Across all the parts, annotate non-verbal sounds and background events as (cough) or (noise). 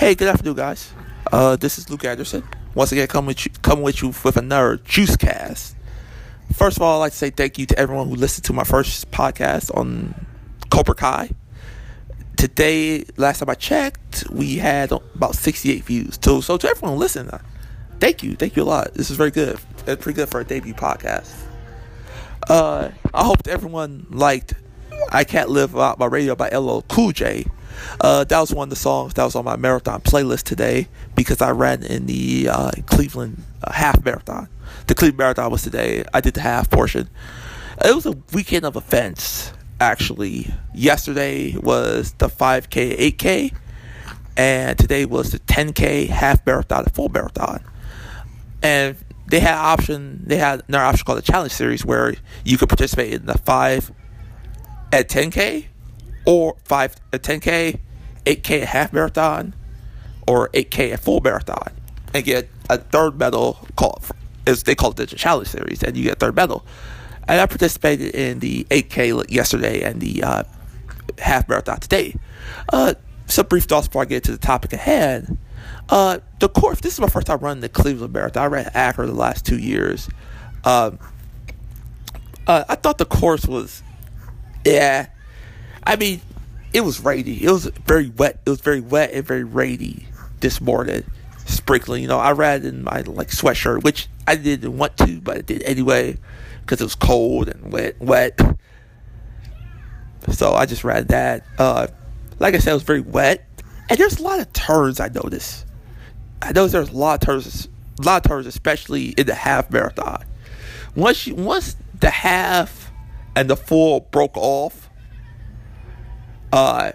Hey, good afternoon, guys. Uh, this is Luke Anderson. Once again, coming with you, coming with you with another Juice Cast. First of all, I'd like to say thank you to everyone who listened to my first podcast on Cobra Kai. Today, last time I checked, we had about 68 views. So, so to everyone listening, uh, thank you, thank you a lot. This is very good. It's pretty good for a debut podcast. Uh, I hope everyone liked "I Can't Live Without My Radio" by LL Cool J. Uh, that was one of the songs that was on my marathon playlist today because I ran in the uh, Cleveland uh, half marathon. The Cleveland marathon was today. I did the half portion. It was a weekend of events, actually. Yesterday was the 5K, 8K, and today was the 10K, half marathon, full marathon. And they had option. They had another option called the Challenge Series, where you could participate in the five at 10K or five a 10k, 8k a half marathon, or 8k a full marathon, and get a third medal called as they call it the challenge series, and you get a third medal. And I participated in the 8k yesterday and the uh, half marathon today. Uh, some brief thoughts before I get to the topic at hand. Uh, the course. This is my first time running the Cleveland Marathon. I ran Akron the last two years. Um, uh, I thought the course was, yeah, I mean, it was rainy. It was very wet. It was very wet and very rainy this morning. Sprinkling, you know, I ran in my like sweatshirt, which I didn't want to, but I did anyway because it was cold and wet, wet. So I just ran that. Uh, like I said, it was very wet, and there's a lot of turns. I noticed. I noticed there's a lot of turns, a lot of turns, especially in the half marathon. Once you, once the half and the full broke off, uh,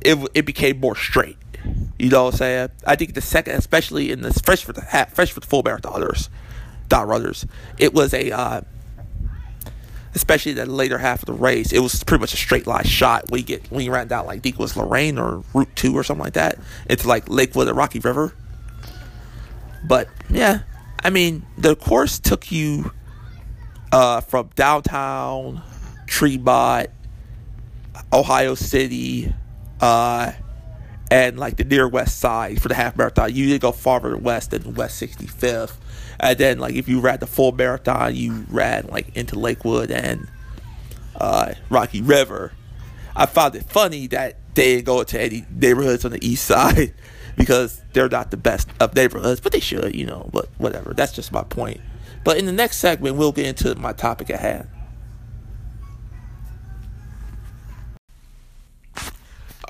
it it became more straight. You know what I'm saying? I think the second, especially in the fresh for the half, fresh for the full marathoners, dot runners, it was a uh, especially the later half of the race, it was pretty much a straight line shot. We get when you ran down like I think it was Lorain or Route Two or something like that. It's like Lakewood and Rocky River. But yeah, I mean the course took you uh, from downtown Tremont Ohio City, uh, and like the near west side for the half marathon. You did go farther west than West 65th. And then, like, if you ran the full marathon, you ran like into Lakewood and uh, Rocky River. I found it funny that they didn't go to any neighborhoods on the east (laughs) side because they're not the best of neighborhoods, but they should, you know. But whatever, that's just my point. But in the next segment, we'll get into my topic at hand.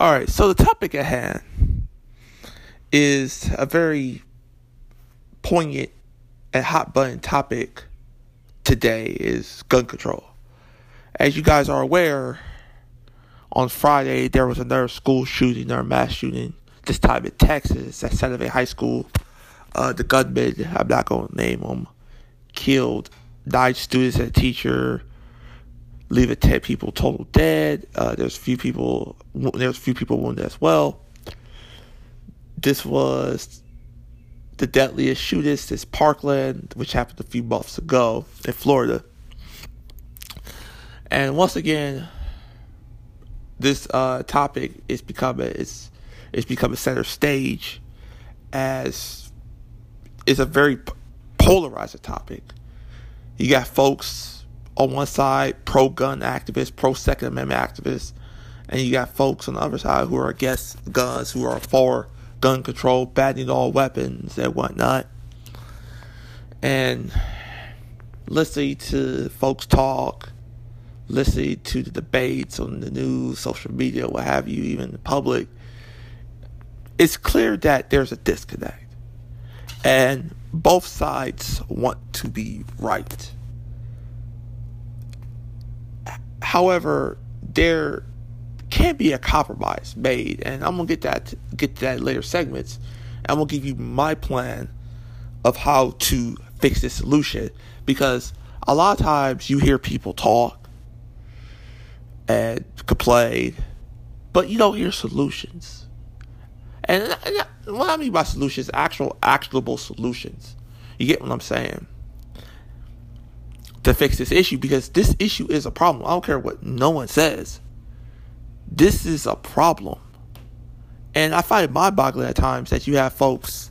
All right, so the topic at hand is a very poignant and hot button topic today is gun control. As you guys are aware, on Friday there was another school shooting, another mass shooting, this time in Texas at Santa Fe High School. Uh, the gunman, I'm not going to name him, killed nine students and a teacher, leaving 10 people total dead. Uh, there's a few people, there's a few people wounded as well. This was the deadliest shooting since Parkland, which happened a few months ago in Florida. And once again, this uh, topic is becoming it's it's becoming center stage as it's a very polarizing topic. You got folks on one side pro gun activists, pro Second Amendment activists, and you got folks on the other side who are against guns, who are for gun control, banning all weapons and whatnot. And listening to folks talk, listening to the debates on the news, social media, what have you, even the public, it's clear that there's a disconnect. And both sides want to be right. However, there can be a compromise made, and I'm gonna get that get to that later segments. I'm gonna give you my plan of how to fix this solution because a lot of times you hear people talk and complain, but you don't hear solutions. And, and what I mean by solutions, actual actionable solutions. You get what I'm saying? To fix this issue because this issue is a problem. I don't care what no one says. This is a problem. And I find it mind-boggling at times that you have folks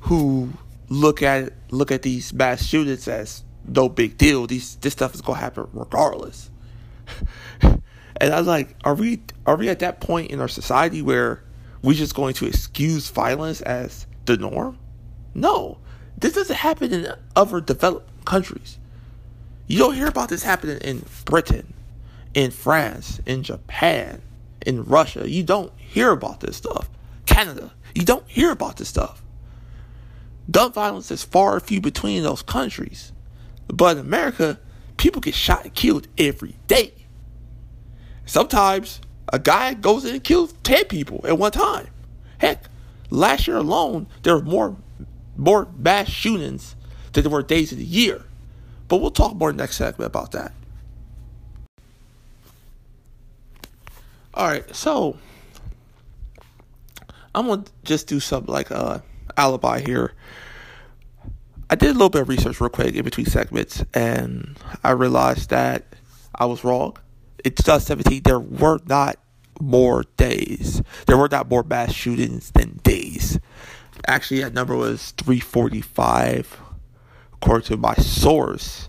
who look at look at these mass shootings as no big deal. These this stuff is gonna happen regardless. (laughs) and I was like, are we are we at that point in our society where we're just going to excuse violence as the norm? No. This doesn't happen in other developed countries. You don't hear about this happening in Britain, in France, in Japan, in Russia. You don't hear about this stuff. Canada, you don't hear about this stuff. Gun violence is far few between those countries. But in America, people get shot and killed every day. Sometimes a guy goes in and kills 10 people at one time. Heck, last year alone, there were more more mass shootings than there were days of the year. But we'll talk more next segment about that. All right, so I'm gonna just do some like uh alibi here. I did a little bit of research real quick in between segments, and I realized that I was wrong. In 2017, there were not more days. There were not more mass shootings than days. Actually, that number was 345, according to my source.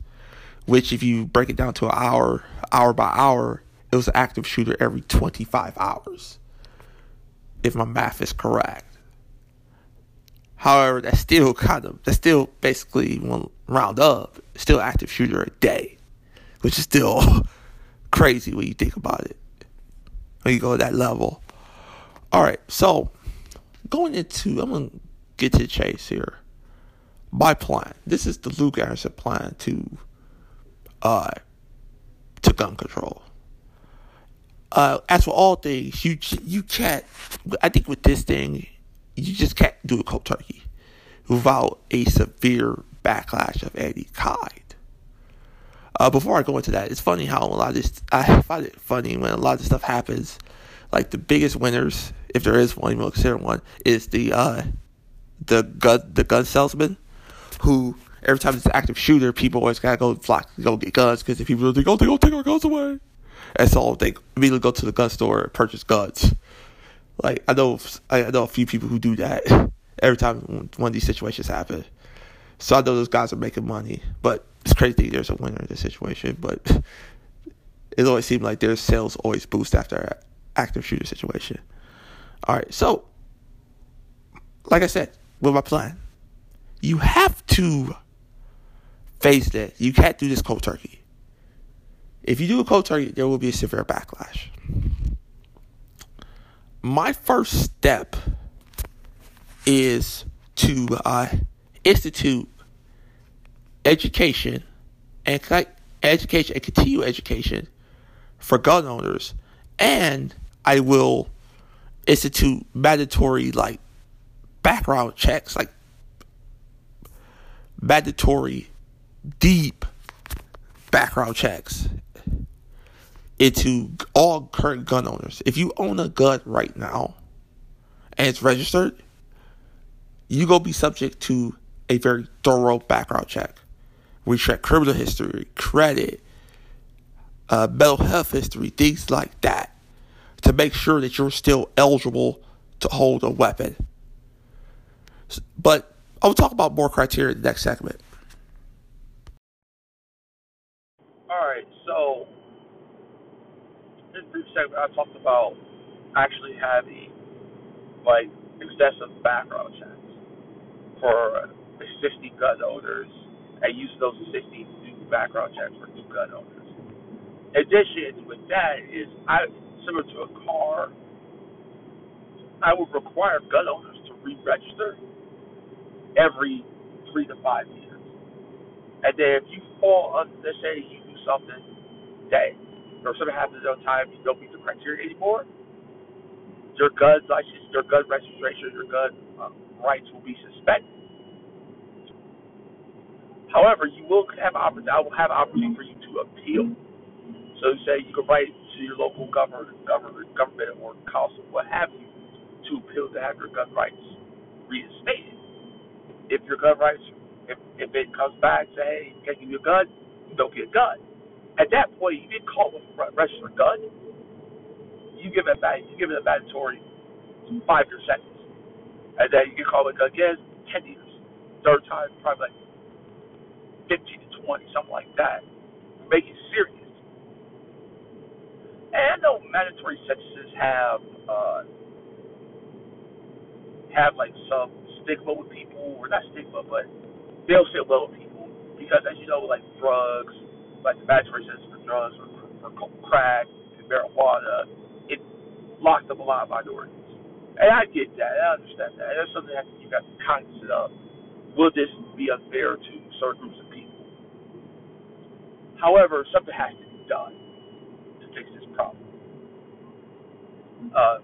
Which, if you break it down to an hour, hour by hour, it was an active shooter every 25 hours. If my math is correct. However, that's still (laughs) kind of that's still basically one round up, still active shooter a day, which is still (laughs) crazy when you think about it. When you go to that level. All right, so going into I'm gonna get to the chase here. My plan. This is the Luke Anderson plan to uh to gun control. Uh, as for all things, you you can't. I think with this thing, you just can't do a cold turkey without a severe backlash of any kind. Uh, before I go into that, it's funny how a lot of this, I find it funny when a lot of this stuff happens. Like the biggest winners, if there is one, you consider one, is the uh, the gun the gun salesman, who every time it's an active shooter, people always gotta go flock go get guns because if people think, oh, they gonna take our guns away, and so they immediately go to the gun store and purchase guns. Like I know, I know a few people who do that every time one of these situations happen. So I know those guys are making money, but it's crazy. There's a winner in this situation, but it always seems like their sales always boost after an active shooter situation. All right, so like I said, with my plan, you have to face that. You can't do this cold turkey. If you do a cold turkey, there will be a severe backlash my first step is to uh, institute education and education and continue education for gun owners, and I will institute mandatory like background checks, like mandatory deep background checks into all current gun owners. If you own a gun right now and it's registered, you go be subject to a very thorough background check. We check criminal history, credit, uh, mental health history, things like that, to make sure that you're still eligible to hold a weapon. But I'll talk about more criteria in the next segment. All right, so this brief segment, I talked about actually having like excessive background checks for 60 gun owners and use those 60 new background checks for new gun owners. In addition with that is I similar to a car, I would require gun owners to re-register every three to five years. And then if you fall under, let's say you do something that or something happens a time you don't meet the criteria anymore, your gun license, your gun registration, your gun uh, rights will be suspended. However, you will have opportunity. I will have opportunity for you to appeal. So say you can write to your local government, government, government or council, what have you, to appeal to have your gun rights reinstated. If your gun rights, if, if it comes back, say, hey, you can't give you a gun, don't get a gun. At that point, you didn't call them register gun. You give it back. You give it a mandatory five year sentence. And then you get caught with a gun again, 10 years. Third time, probably like 15 to 20, something like that. Make it serious. And I know mandatory sentences have uh, have like some stigma with people, or not stigma, but they'll say well with people because, as you know, like drugs, like the mandatory sentence for drugs or crack and marijuana, it locked up a lot of minorities. And I get that, I understand that. That's something that you got to be cognizant of. Will this be unfair to certain groups of people? However, something has to be done to fix this problem. Uh,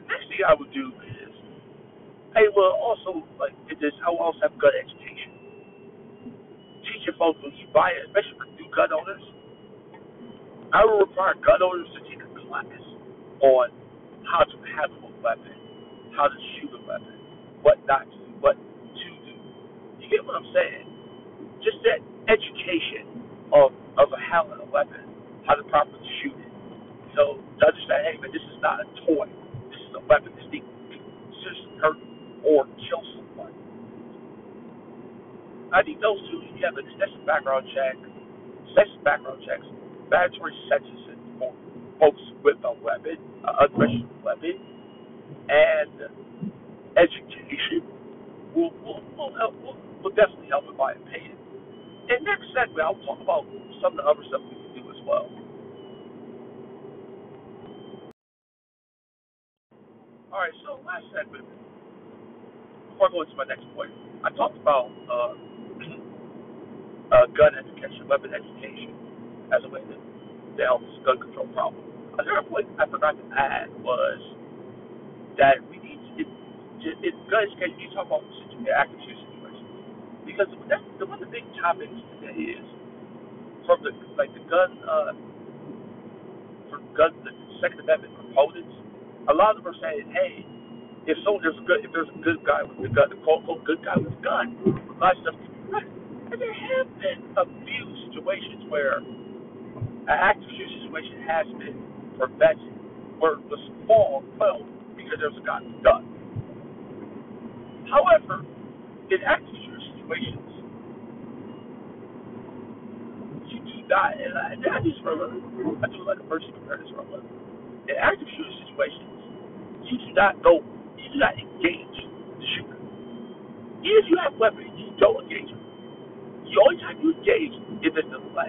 the next thing I would do is, hey, well, also, like, in this, I also have gun education. Teaching folks when you buy it, especially new gun owners, I will require gun owners to take a class on how to handle a weapon, how to shoot a weapon, what not to do, what to do. You get what I'm saying? Just that education of of a handling a weapon, how to properly shoot it. So to understand, hey man, this is not a toy. This is a weapon. This hurt or kill someone. I think those two, you have an extensive background check, extensive background checks, mandatory sentences for folks with a weapon, uh, unregistered weapon, and education will will will, help, will, will definitely help in my opinion. And next segment, I'll talk about some of the other stuff we can do as well. All right, so last segment, before I go into my next point, I talked about uh, (clears throat) uh, gun education, weapon education, as a way to, to help this gun control problem. Another point I forgot to add was that we need to, it, it, gun education, you talk about the active shooter situations. Because that's the, one of the big topics today is from the like the gun uh, for gun the Second Amendment proponents a lot of them are saying, hey, if so, there's a good, if there's a good guy with a gun, the quote unquote good guy with a gun, a stuff. And there have been a few situations where an active shooter situation has been prevented, where the fall fell because there's a guy with a gun. However, in active shooter situations, you do not, and I, I just remember, I do like a person compare this from in active shooter situations, you do not go, you do not engage the shooter. If you have weapons, you don't engage him. The only time you engage is the,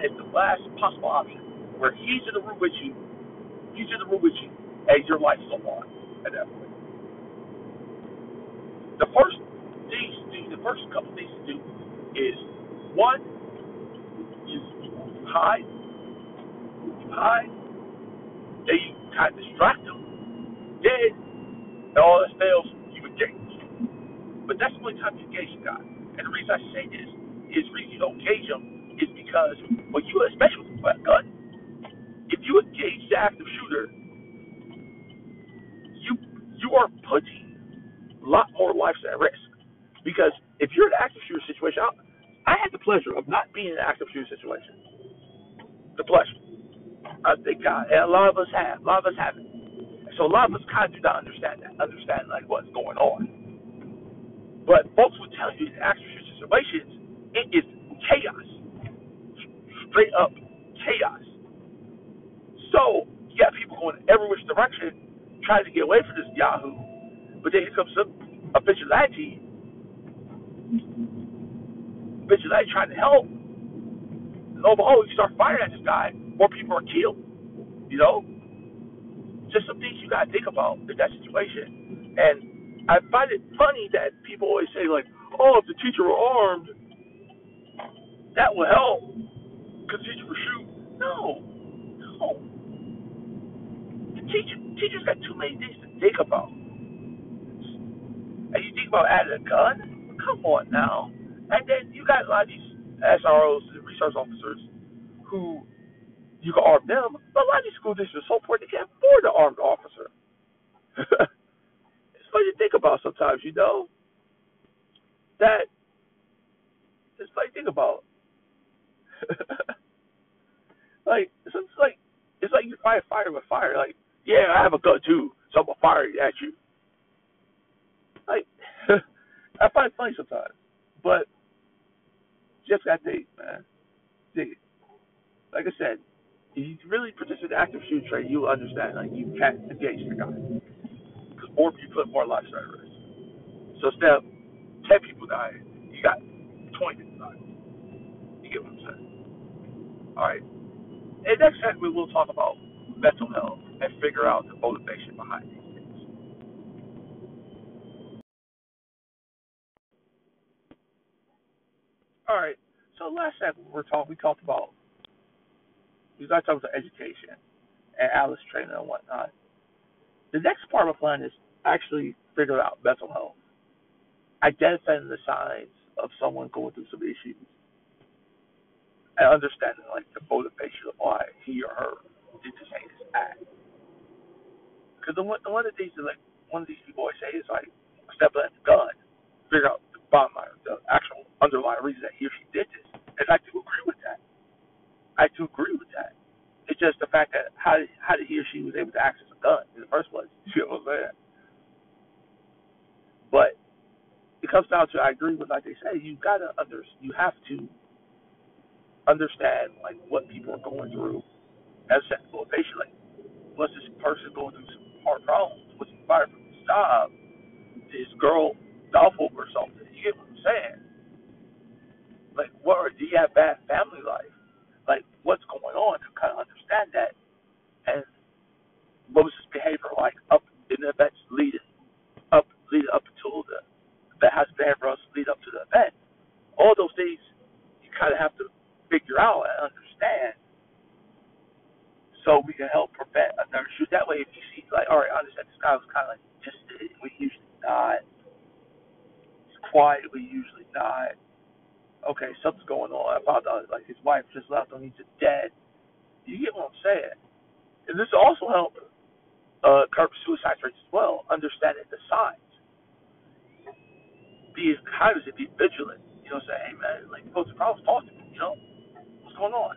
is the last possible option, where he's in the room with you, he's in the room with you, and your life is on line at that point. The first things to do, the first couple things to do is one, you, you hide, you hide, then you kind of distract them. Then, all you. But that's the only time you engage the guy. And the reason I say this is the reason you don't engage them is because when you, especially with a gun, if you engage the active shooter, you you are putting a lot more lives at risk. Because if you're in an active shooter situation, I, I had the pleasure of not being in an active shooter situation. The pleasure. I think uh, a lot of us have. A lot of us haven't. So a lot of us kind of do not understand that, understand like what's going on. But folks will tell you in actual situations, it is chaos, straight up chaos. So you got people going every which direction, trying to get away from this Yahoo. But then here comes some a vigilante, vigilante trying to help. Lo and behold, you start firing at this guy more people are killed. You know, just some things you gotta think about in that situation. And I find it funny that people always say like, "Oh, if the teacher were armed, that will help because the teacher will shoot." No, no. The teacher teachers got too many things to think about. And you think about adding a gun? Come on now. And then you got a lot of these SROs, resource officers, who you can arm them, but a lot of these school districts are so poor they can't afford an armed officer. (laughs) it's funny to think about sometimes, you know? That it's funny to think about. (laughs) like it's like it's like you fight fire with fire. Like Yeah, I have a gun too, so I'm gonna fire it at you. Like, (laughs) I find it funny sometimes, but just got dig, man. Dig it. Like I said, if you really participate in the active shooter trade, you'll understand. Like, you can't engage the guy because more people put more lives at risk. So instead of ten people dying, you got twenty people dying. You get what I'm saying? All right. In next segment, we'll talk about mental health and figure out the motivation behind these things. All right. So last segment we talking, we talked about we guys talked about education and Alice training and whatnot. The next part of the plan is actually figure out mental health, identifying the signs of someone going through some issues, and understanding like the motivation of why he or her did this heinous act. Because the one, one of these like one of these people always say is like step at the gun, figure out the bottom line, the actual underlying reason that he or she did this. And I do agree with that. I do agree with that. It's just the fact that how how did he or she was able to access a gun in the first place? (laughs) You know what I'm saying? But it comes down to I agree with like they say you gotta under you have to understand like what people are going through as a motivation. Like, was this person going through some hard problems? Was he fired from his job? Did his girl over or something? You get what I'm saying? Like, what? Do you have bad family life? What's going on? To kind of understand that, and his behavior like up in the events leading up, leading up until the that has behavior lead up to the event. All those things you kind of have to figure out and understand so we can help prevent another shoot. That way, if you see, like, all right, I understand this guy was kind of like, just, we usually not. He's quiet, we usually not. Something's going on. I found out, like, his wife just left him, he's dead. You get what I'm saying? And this also help uh, curb suicide rates as well, understanding the signs. Be how does it be vigilant? You know, say, hey man, like, folks, problems, talk to me. You know, what's going on?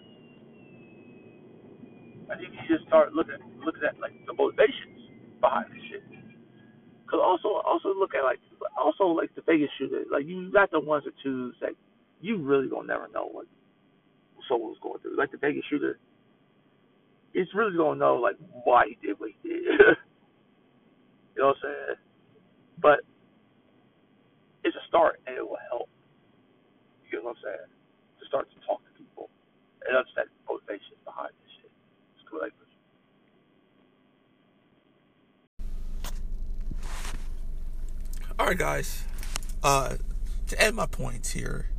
I think you just start looking looking at like the motivations behind this shit. Cause also also look at like also like the Vegas shooter. Like you got the ones or twos that you really gonna never know what someone's going through. Like the Vegas shooter, it's really gonna know like why he did what he did. (laughs) you know what I'm saying? But it's a start and it will help. You know what I'm saying? To start to talk to people and understand the motivations behind this shit. It's cool language. All right, guys. Uh, to end my points here,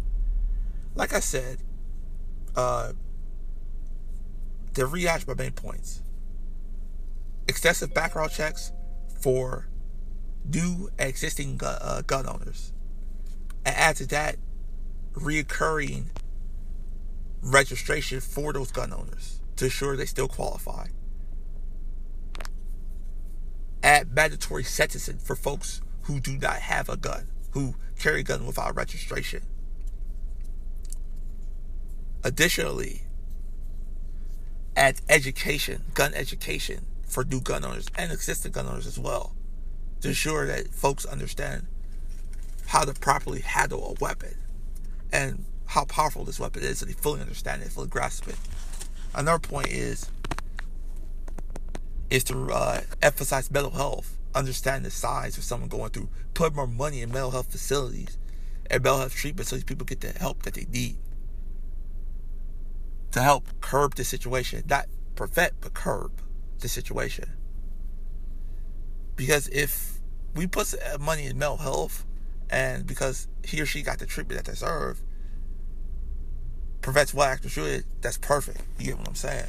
like I said, uh, to rehash my main points, excessive background checks for new and existing gun, uh, gun owners, and add to that, reoccurring registration for those gun owners to ensure they still qualify. Add mandatory sentencing for folks who do not have a gun, who carry a gun without registration. Additionally, add education, gun education for new gun owners and existing gun owners as well, to ensure that folks understand how to properly handle a weapon and how powerful this weapon is, so they fully understand it, fully grasp it. Another point is is to uh, emphasize mental health, understand the signs of someone going through, put more money in mental health facilities and mental health treatment so these people get the help that they need to help curb the situation, not prevent but curb the situation. Because if we put money in mental health, and because he or she got the treatment that they deserve, prevents what actor should, that's perfect. You get what I'm saying?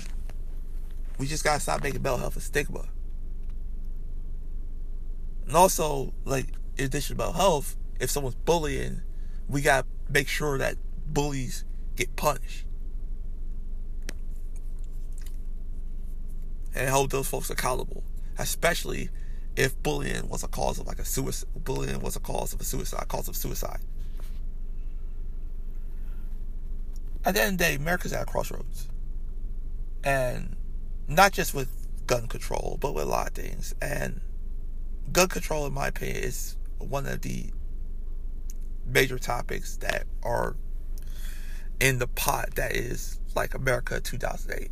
We just gotta stop making mental health a stigma. And also, like, in addition to mental health, if someone's bullying, we gotta make sure that bullies get punished. And hold those folks accountable. Especially if bullying was a cause of like a suicide bullying was a cause of a suicide, cause of suicide. At the end of the day, America's at a crossroads. And not just with gun control, but with a lot of things. And gun control, in my opinion, is one of the major topics that are in the pot that is like America 2008.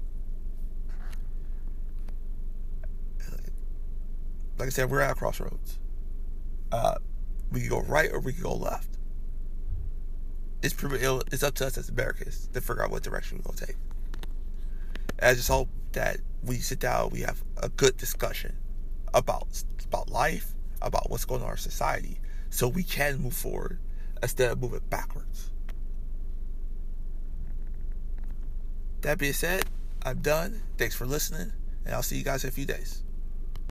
Like I said, we're at a crossroads. Uh, we can go right or we can go left. It's it's up to us as Americans to figure out what direction we're gonna take. And I just hope that we sit down, we have a good discussion about about life, about what's going on in our society, so we can move forward instead of moving backwards. That being said, I'm done. Thanks for listening, and I'll see you guys in a few days.